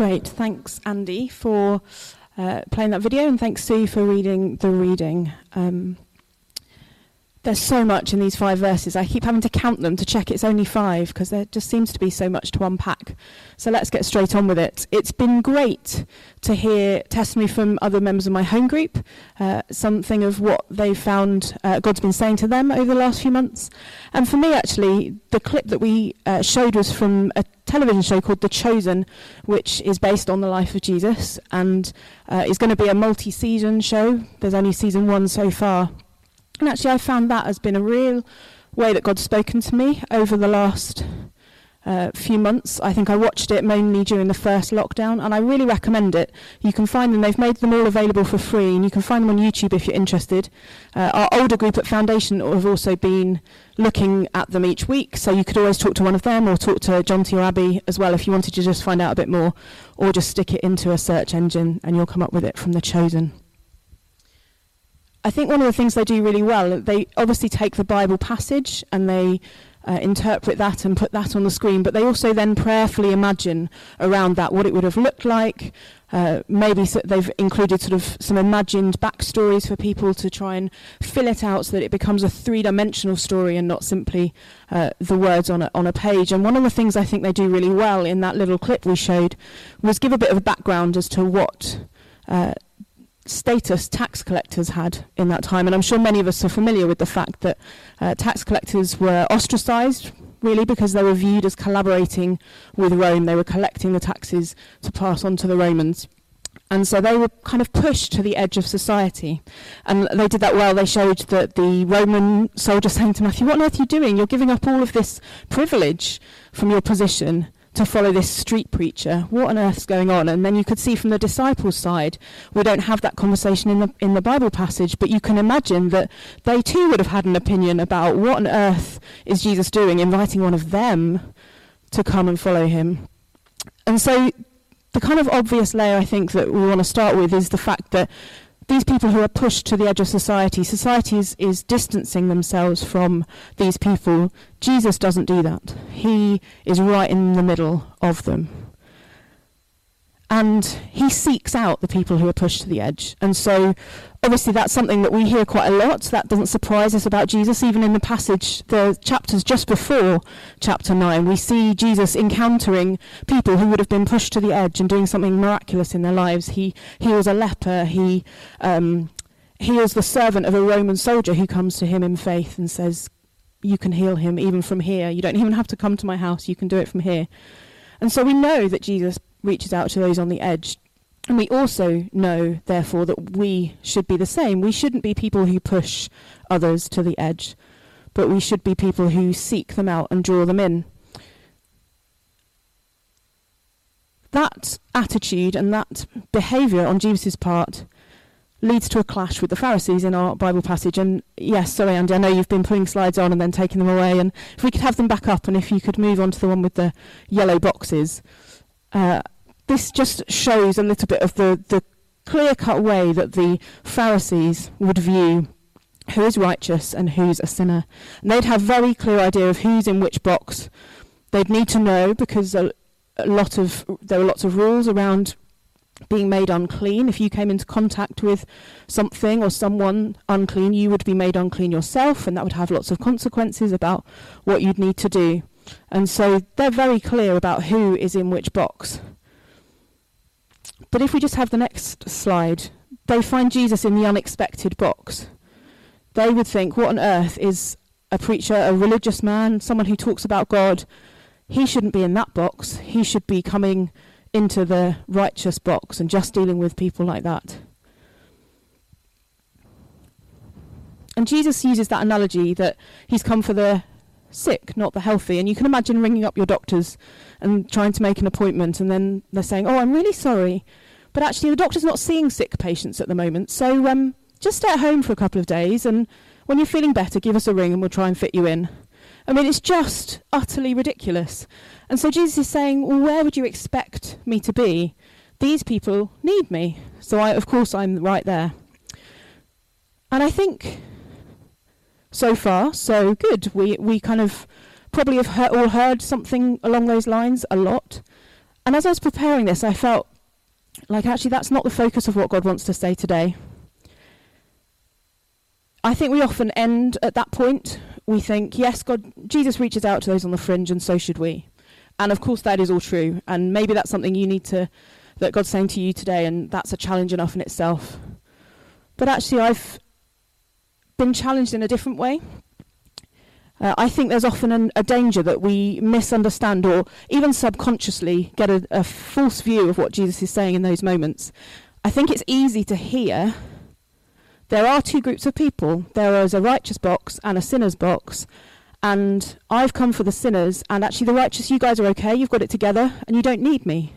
Great. Thanks, Andy, for uh, playing that video, and thanks, Sue, for reading the reading. Um, there's so much in these five verses. I keep having to count them to check it's only five because there just seems to be so much to unpack. So let's get straight on with it. It's been great to hear testimony from other members of my home group, uh, something of what they've found uh, God's been saying to them over the last few months. And for me, actually, the clip that we uh, showed was from a television show called The Chosen, which is based on the life of Jesus and uh, is going to be a multi season show. There's only season one so far. And actually, I found that has been a real way that God's spoken to me over the last uh, few months. I think I watched it mainly during the first lockdown, and I really recommend it. You can find them, they've made them all available for free, and you can find them on YouTube if you're interested. Uh, our older group at Foundation have also been looking at them each week, so you could always talk to one of them or talk to Jonty or Abby as well if you wanted to just find out a bit more, or just stick it into a search engine and you'll come up with it from The Chosen. I think one of the things they do really well, they obviously take the Bible passage and they uh, interpret that and put that on the screen, but they also then prayerfully imagine around that what it would have looked like. Uh, maybe so they've included sort of some imagined backstories for people to try and fill it out so that it becomes a three-dimensional story and not simply uh, the words on a, on a page. And one of the things I think they do really well in that little clip we showed was give a bit of a background as to what uh, status tax collectors had in that time. And I'm sure many of us are familiar with the fact that uh, tax collectors were ostracized, really, because they were viewed as collaborating with Rome. They were collecting the taxes to pass on to the Romans. And so they were kind of pushed to the edge of society. And they did that well. They showed that the Roman soldier saying to Matthew, What on earth are you doing? You're giving up all of this privilege from your position to follow this street preacher. What on earth's going on? And then you could see from the disciples' side, we don't have that conversation in the in the Bible passage, but you can imagine that they too would have had an opinion about what on earth is Jesus doing, inviting one of them to come and follow him. And so the kind of obvious layer I think that we want to start with is the fact that these people who are pushed to the edge of society, society is, is distancing themselves from these people. Jesus doesn't do that. He is right in the middle of them. And he seeks out the people who are pushed to the edge. And so obviously that's something that we hear quite a lot. That doesn't surprise us about Jesus. Even in the passage, the chapters just before chapter 9, we see Jesus encountering people who would have been pushed to the edge and doing something miraculous in their lives. He heals a leper. He um, heals the servant of a Roman soldier who comes to him in faith and says, You can heal him even from here. You don't even have to come to my house. You can do it from here. And so we know that Jesus reaches out to those on the edge and we also know, therefore, that we should be the same. We shouldn't be people who push others to the edge, but we should be people who seek them out and draw them in. That attitude and that behaviour on Jesus' part leads to a clash with the Pharisees in our Bible passage. And yes, sorry, Andy, I know you've been putting slides on and then taking them away. And if we could have them back up, and if you could move on to the one with the yellow boxes. Uh, this just shows a little bit of the, the clear cut way that the Pharisees would view who is righteous and who's a sinner. And they'd have very clear idea of who's in which box. They'd need to know because a, a lot of there were lots of rules around being made unclean. If you came into contact with something or someone unclean, you would be made unclean yourself, and that would have lots of consequences about what you'd need to do. And so they're very clear about who is in which box. But if we just have the next slide, they find Jesus in the unexpected box. They would think, what on earth is a preacher, a religious man, someone who talks about God? He shouldn't be in that box. He should be coming into the righteous box and just dealing with people like that. And Jesus uses that analogy that he's come for the sick, not the healthy. And you can imagine ringing up your doctors and trying to make an appointment, and then they're saying, "Oh, I'm really sorry, but actually the doctor's not seeing sick patients at the moment, so um, just stay at home for a couple of days, and when you're feeling better, give us a ring, and we'll try and fit you in." I mean, it's just utterly ridiculous. And so Jesus is saying, well, where would you expect me to be? These people need me. So, I, of course, I'm right there. And I think so far, so good. We we kind of probably have he- all heard something along those lines a lot. And as I was preparing this, I felt like actually that's not the focus of what God wants to say today. I think we often end at that point. We think, yes, God, Jesus reaches out to those on the fringe, and so should we. And of course, that is all true. And maybe that's something you need to, that God's saying to you today, and that's a challenge enough in itself. But actually, I've been challenged in a different way. Uh, I think there's often an, a danger that we misunderstand or even subconsciously get a, a false view of what Jesus is saying in those moments. I think it's easy to hear there are two groups of people there is a righteous box and a sinner's box. And I've come for the sinners, and actually, the righteous, you guys are okay, you've got it together, and you don't need me.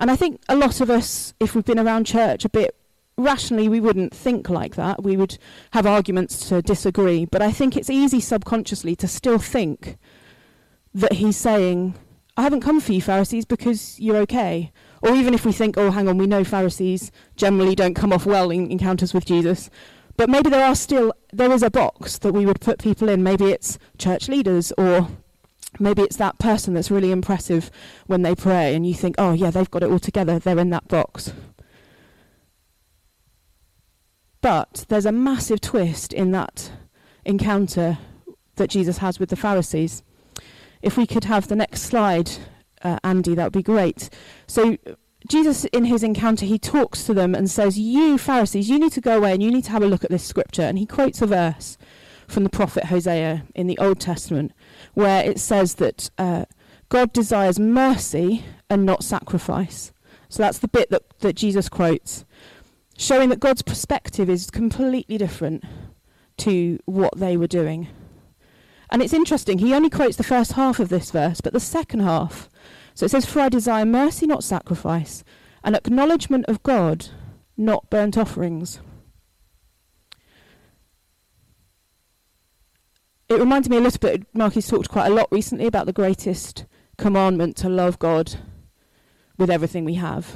And I think a lot of us, if we've been around church a bit rationally we wouldn't think like that. We would have arguments to disagree. But I think it's easy subconsciously to still think that he's saying, I haven't come for you, Pharisees, because you're okay. Or even if we think, oh, hang on, we know Pharisees generally don't come off well in encounters with Jesus. But maybe there are still, there is a box that we would put people in. Maybe it's church leaders or maybe it's that person that's really impressive when they pray and you think, oh, yeah, they've got it all together. They're in that box. But there's a massive twist in that encounter that Jesus has with the Pharisees. If we could have the next slide, uh, Andy, that would be great. So, Jesus, in his encounter, he talks to them and says, You Pharisees, you need to go away and you need to have a look at this scripture. And he quotes a verse from the prophet Hosea in the Old Testament where it says that uh, God desires mercy and not sacrifice. So that's the bit that, that Jesus quotes showing that God's perspective is completely different to what they were doing. And it's interesting, he only quotes the first half of this verse, but the second half. So it says, For I desire mercy, not sacrifice, an acknowledgement of God, not burnt offerings. It reminds me a little bit, Marky's talked quite a lot recently about the greatest commandment to love God with everything we have.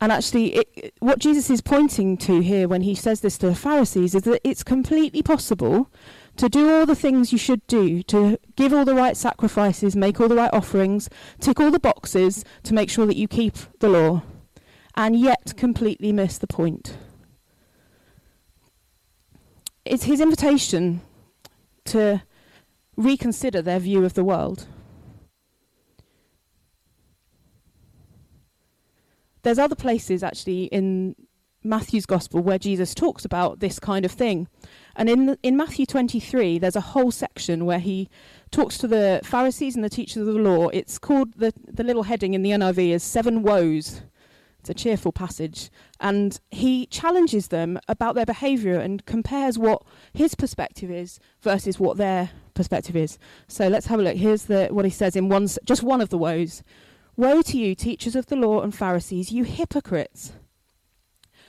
And actually, it, what Jesus is pointing to here when he says this to the Pharisees is that it's completely possible to do all the things you should do, to give all the right sacrifices, make all the right offerings, tick all the boxes to make sure that you keep the law, and yet completely miss the point. It's his invitation to reconsider their view of the world. There's other places actually in Matthew's gospel where Jesus talks about this kind of thing. And in the, in Matthew 23 there's a whole section where he talks to the Pharisees and the teachers of the law. It's called the the little heading in the NIV is seven woes. It's a cheerful passage and he challenges them about their behavior and compares what his perspective is versus what their perspective is. So let's have a look. Here's the what he says in one just one of the woes. Woe to you, teachers of the law and Pharisees, you hypocrites!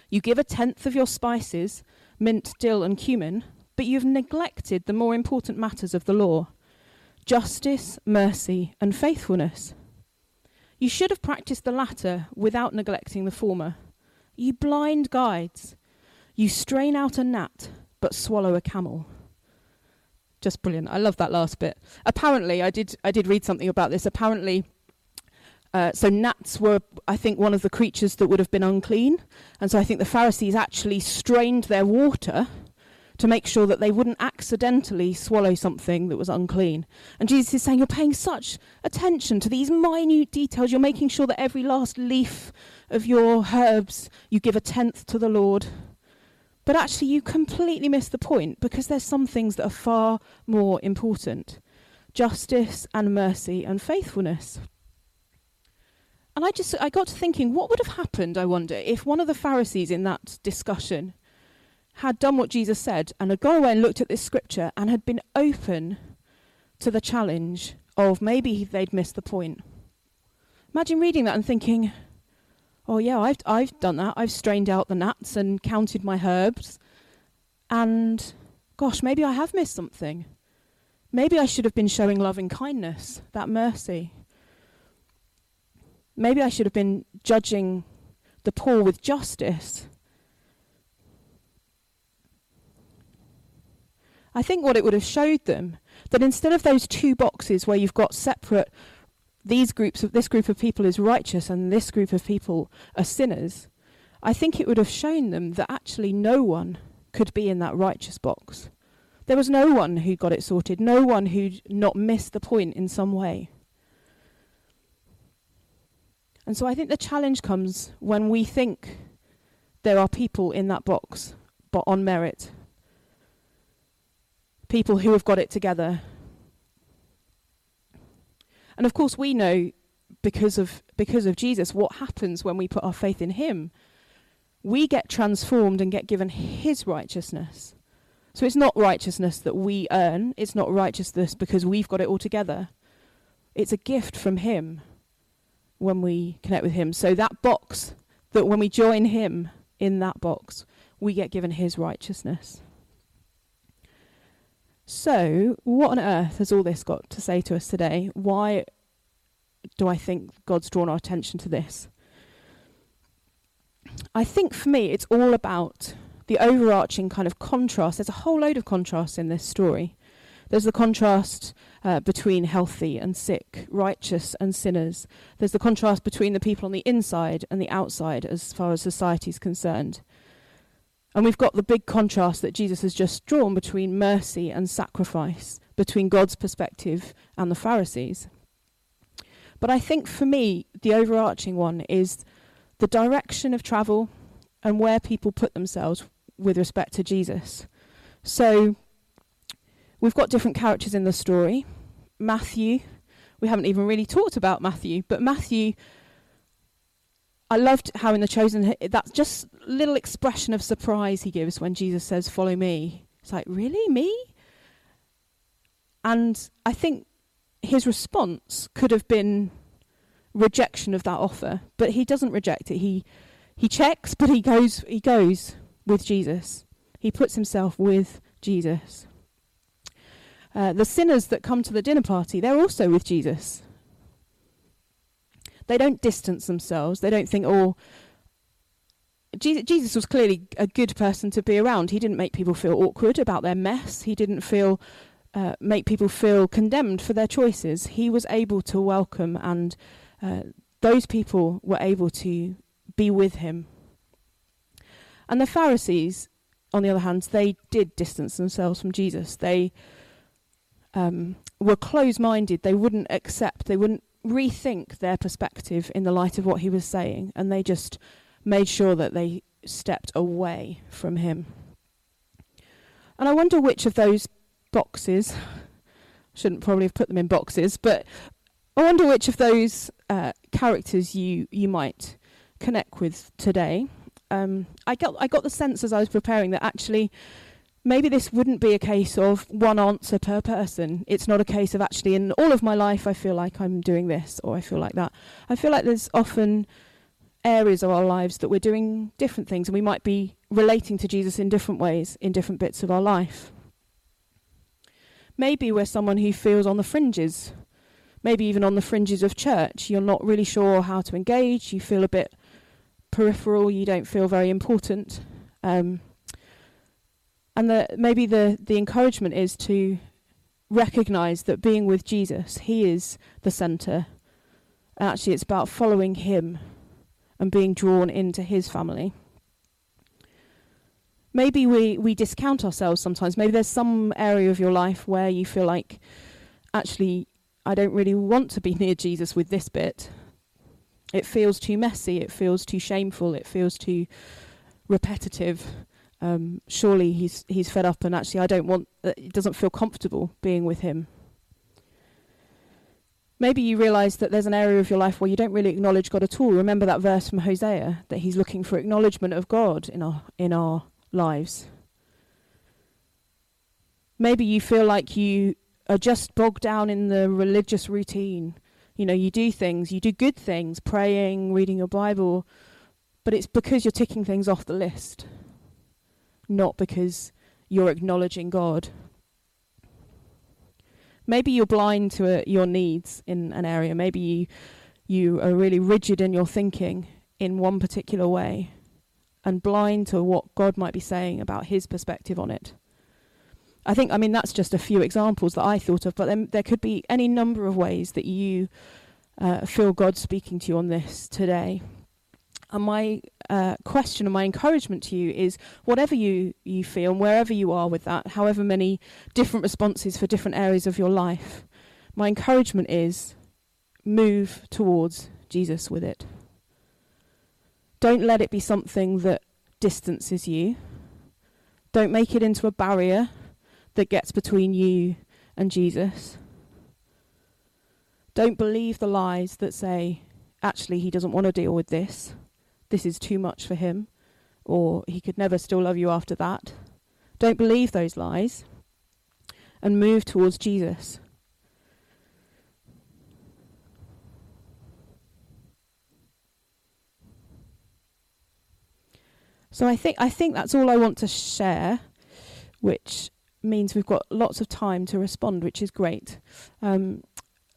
You give a tenth of your spices, mint, dill, and cumin, but you've neglected the more important matters of the law justice, mercy, and faithfulness. You should have practiced the latter without neglecting the former. You blind guides! You strain out a gnat, but swallow a camel. Just brilliant. I love that last bit. Apparently, I did, I did read something about this. Apparently, uh, so gnats were, I think, one of the creatures that would have been unclean. And so I think the Pharisees actually strained their water to make sure that they wouldn't accidentally swallow something that was unclean. And Jesus is saying, You're paying such attention to these minute details. You're making sure that every last leaf of your herbs, you give a tenth to the Lord. But actually, you completely miss the point because there's some things that are far more important justice and mercy and faithfulness. And I just I got to thinking, what would have happened, I wonder, if one of the Pharisees in that discussion had done what Jesus said and had gone away and looked at this scripture and had been open to the challenge of maybe they'd missed the point. Imagine reading that and thinking, oh yeah, I've I've done that. I've strained out the gnats and counted my herbs. And gosh, maybe I have missed something. Maybe I should have been showing loving kindness, that mercy. Maybe I should have been judging the poor with justice. I think what it would have showed them that instead of those two boxes where you've got separate these groups of this group of people is righteous and this group of people are sinners, I think it would have shown them that actually no one could be in that righteous box. There was no one who got it sorted, no one who'd not missed the point in some way. And so I think the challenge comes when we think there are people in that box, but on merit. People who have got it together. And of course, we know because of, because of Jesus what happens when we put our faith in Him. We get transformed and get given His righteousness. So it's not righteousness that we earn, it's not righteousness because we've got it all together. It's a gift from Him when we connect with Him. So that box, that when we join Him in that box, we get given His righteousness. So, what on earth has all this got to say to us today? Why do I think God's drawn our attention to this? I think for me, it's all about the overarching kind of contrast. There's a whole load of contrast in this story. There's the contrast uh, between healthy and sick, righteous and sinners. There's the contrast between the people on the inside and the outside as far as society is concerned. And we've got the big contrast that Jesus has just drawn between mercy and sacrifice, between God's perspective and the Pharisees. But I think for me, the overarching one is the direction of travel and where people put themselves with respect to Jesus. So We've got different characters in the story. Matthew, we haven't even really talked about Matthew, but Matthew, I loved how in The Chosen, that just little expression of surprise he gives when Jesus says, Follow me. It's like, Really? Me? And I think his response could have been rejection of that offer, but he doesn't reject it. He he checks, but he goes he goes with Jesus. He puts himself with Jesus. Uh, the sinners that come to the dinner party, they're also with Jesus. They don't distance themselves. They don't think, oh, Jesus was clearly a good person to be around. He didn't make people feel awkward about their mess. He didn't feel uh, make people feel condemned for their choices. He was able to welcome, and uh, those people were able to be with him. And the Pharisees, on the other hand, they did distance themselves from Jesus. They um, were close minded. They wouldn't accept, they wouldn't rethink their perspective in the light of what he was saying, and they just made sure that they stepped away from him. And I wonder which of those boxes, shouldn't probably have put them in boxes, but I wonder which of those uh, characters you, you might connect with today. Um, I got I got the sense as I was preparing that actually maybe this wouldn't be a case of one answer per person. It's not a case of actually, in all of my life, I feel like I'm doing this or I feel like that. I feel like there's often areas of our lives that we're doing different things and we might be relating to Jesus in different ways in different bits of our life. Maybe we're someone who feels on the fringes, maybe even on the fringes of church. You're not really sure how to engage, you feel a bit peripheral, you don't feel very important. Um, and maybe the, the encouragement is to recognize that being with Jesus, He is the center. And actually, it's about following Him and being drawn into His family. Maybe we, we discount ourselves sometimes. Maybe there's some area of your life where you feel like, actually, I don't really want to be near Jesus with this bit. It feels too messy, it feels too shameful, it feels too repetitive um, surely he's he's fed up, and actually, I don't want. Uh, it doesn't feel comfortable being with him. Maybe you realise that there's an area of your life where you don't really acknowledge God at all. Remember that verse from Hosea that He's looking for acknowledgement of God in our in our lives. Maybe you feel like you are just bogged down in the religious routine. You know, you do things, you do good things, praying, reading your Bible, but it's because you're ticking things off the list not because you're acknowledging God. Maybe you're blind to uh, your needs in an area. Maybe you, you are really rigid in your thinking in one particular way and blind to what God might be saying about his perspective on it. I think, I mean, that's just a few examples that I thought of, but there, there could be any number of ways that you uh, feel God speaking to you on this today. And my uh, question and my encouragement to you is whatever you, you feel and wherever you are with that, however many different responses for different areas of your life, my encouragement is move towards Jesus with it. Don't let it be something that distances you. Don't make it into a barrier that gets between you and Jesus. Don't believe the lies that say, actually, he doesn't want to deal with this. This is too much for him. Or he could never still love you after that. Don't believe those lies and move towards Jesus. So I think I think that's all I want to share, which means we've got lots of time to respond, which is great. Um,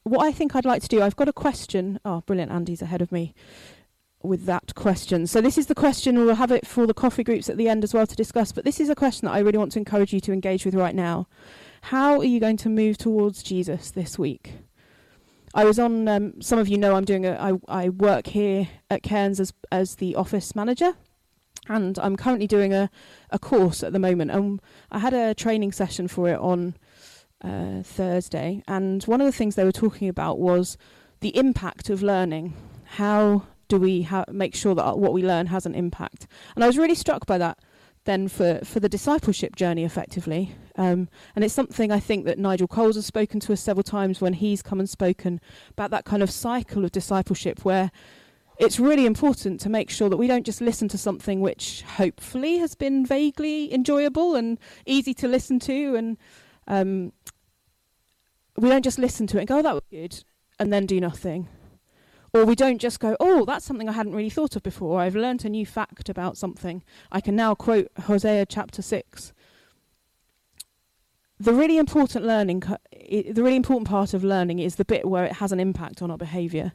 what I think I'd like to do, I've got a question. Oh, brilliant! Andy's ahead of me with that question. So this is the question. and We'll have it for the coffee groups at the end as well to discuss. But this is a question that I really want to encourage you to engage with right now. How are you going to move towards Jesus this week? I was on. Um, some of you know I'm doing a. I, I work here at Cairns as as the office manager and I'm currently doing a, a course at the moment. And I had a training session for it on uh, Thursday, and one of the things they were talking about was the impact of learning. How do we ha- make sure that what we learn has an impact? And I was really struck by that then for, for the discipleship journey effectively. Um, and it's something I think that Nigel Coles has spoken to us several times when he's come and spoken about that kind of cycle of discipleship where it's really important to make sure that we don't just listen to something which hopefully has been vaguely enjoyable and easy to listen to, and um, we don't just listen to it and go, oh, that was good, and then do nothing. Or we don't just go, oh, that's something I hadn't really thought of before. I've learnt a new fact about something. I can now quote Hosea chapter 6. The really important learning, the really important part of learning is the bit where it has an impact on our behaviour.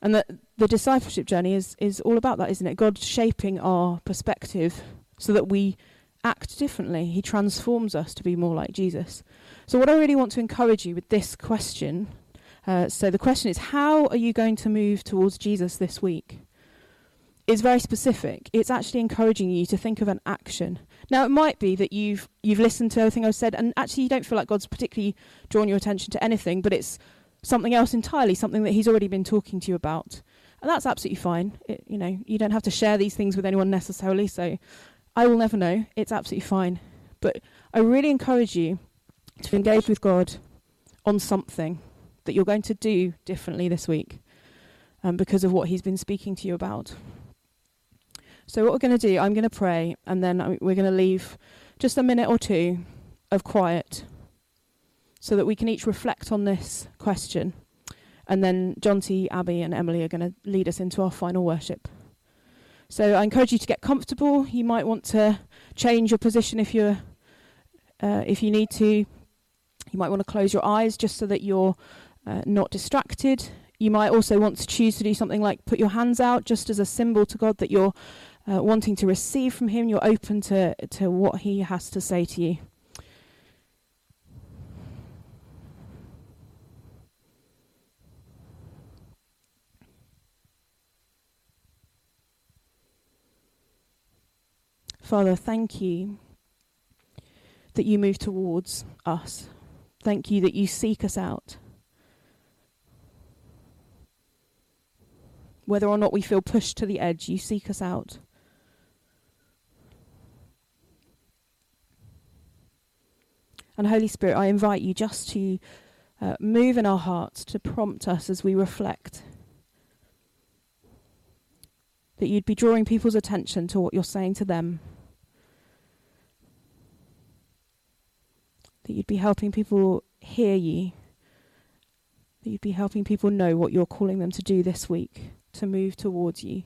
And that the discipleship journey is, is all about that, isn't it? God shaping our perspective so that we act differently. He transforms us to be more like Jesus. So, what I really want to encourage you with this question uh, so, the question is, how are you going to move towards Jesus this week? It's very specific. It's actually encouraging you to think of an action. Now, it might be that you've you've listened to everything I've said, and actually you don't feel like God's particularly drawn your attention to anything, but it's something else entirely, something that he's already been talking to you about. And that's absolutely fine. It, you know, you don't have to share these things with anyone necessarily, so I will never know. It's absolutely fine. But I really encourage you to engage with God on something that you're going to do differently this week um, because of what he's been speaking to you about. So, what we're going to do, I'm going to pray, and then we're going to leave just a minute or two of quiet so that we can each reflect on this question. And then Jonty, Abby, and Emily are going to lead us into our final worship. So I encourage you to get comfortable. You might want to change your position if you're, uh, if you need to. You might want to close your eyes just so that you're uh, not distracted. You might also want to choose to do something like put your hands out, just as a symbol to God that you're uh, wanting to receive from Him. You're open to to what He has to say to you. Father, thank you that you move towards us. Thank you that you seek us out. Whether or not we feel pushed to the edge, you seek us out. And Holy Spirit, I invite you just to uh, move in our hearts, to prompt us as we reflect. That you'd be drawing people's attention to what you're saying to them. that you'd be helping people hear you, that you'd be helping people know what you're calling them to do this week, to move towards you.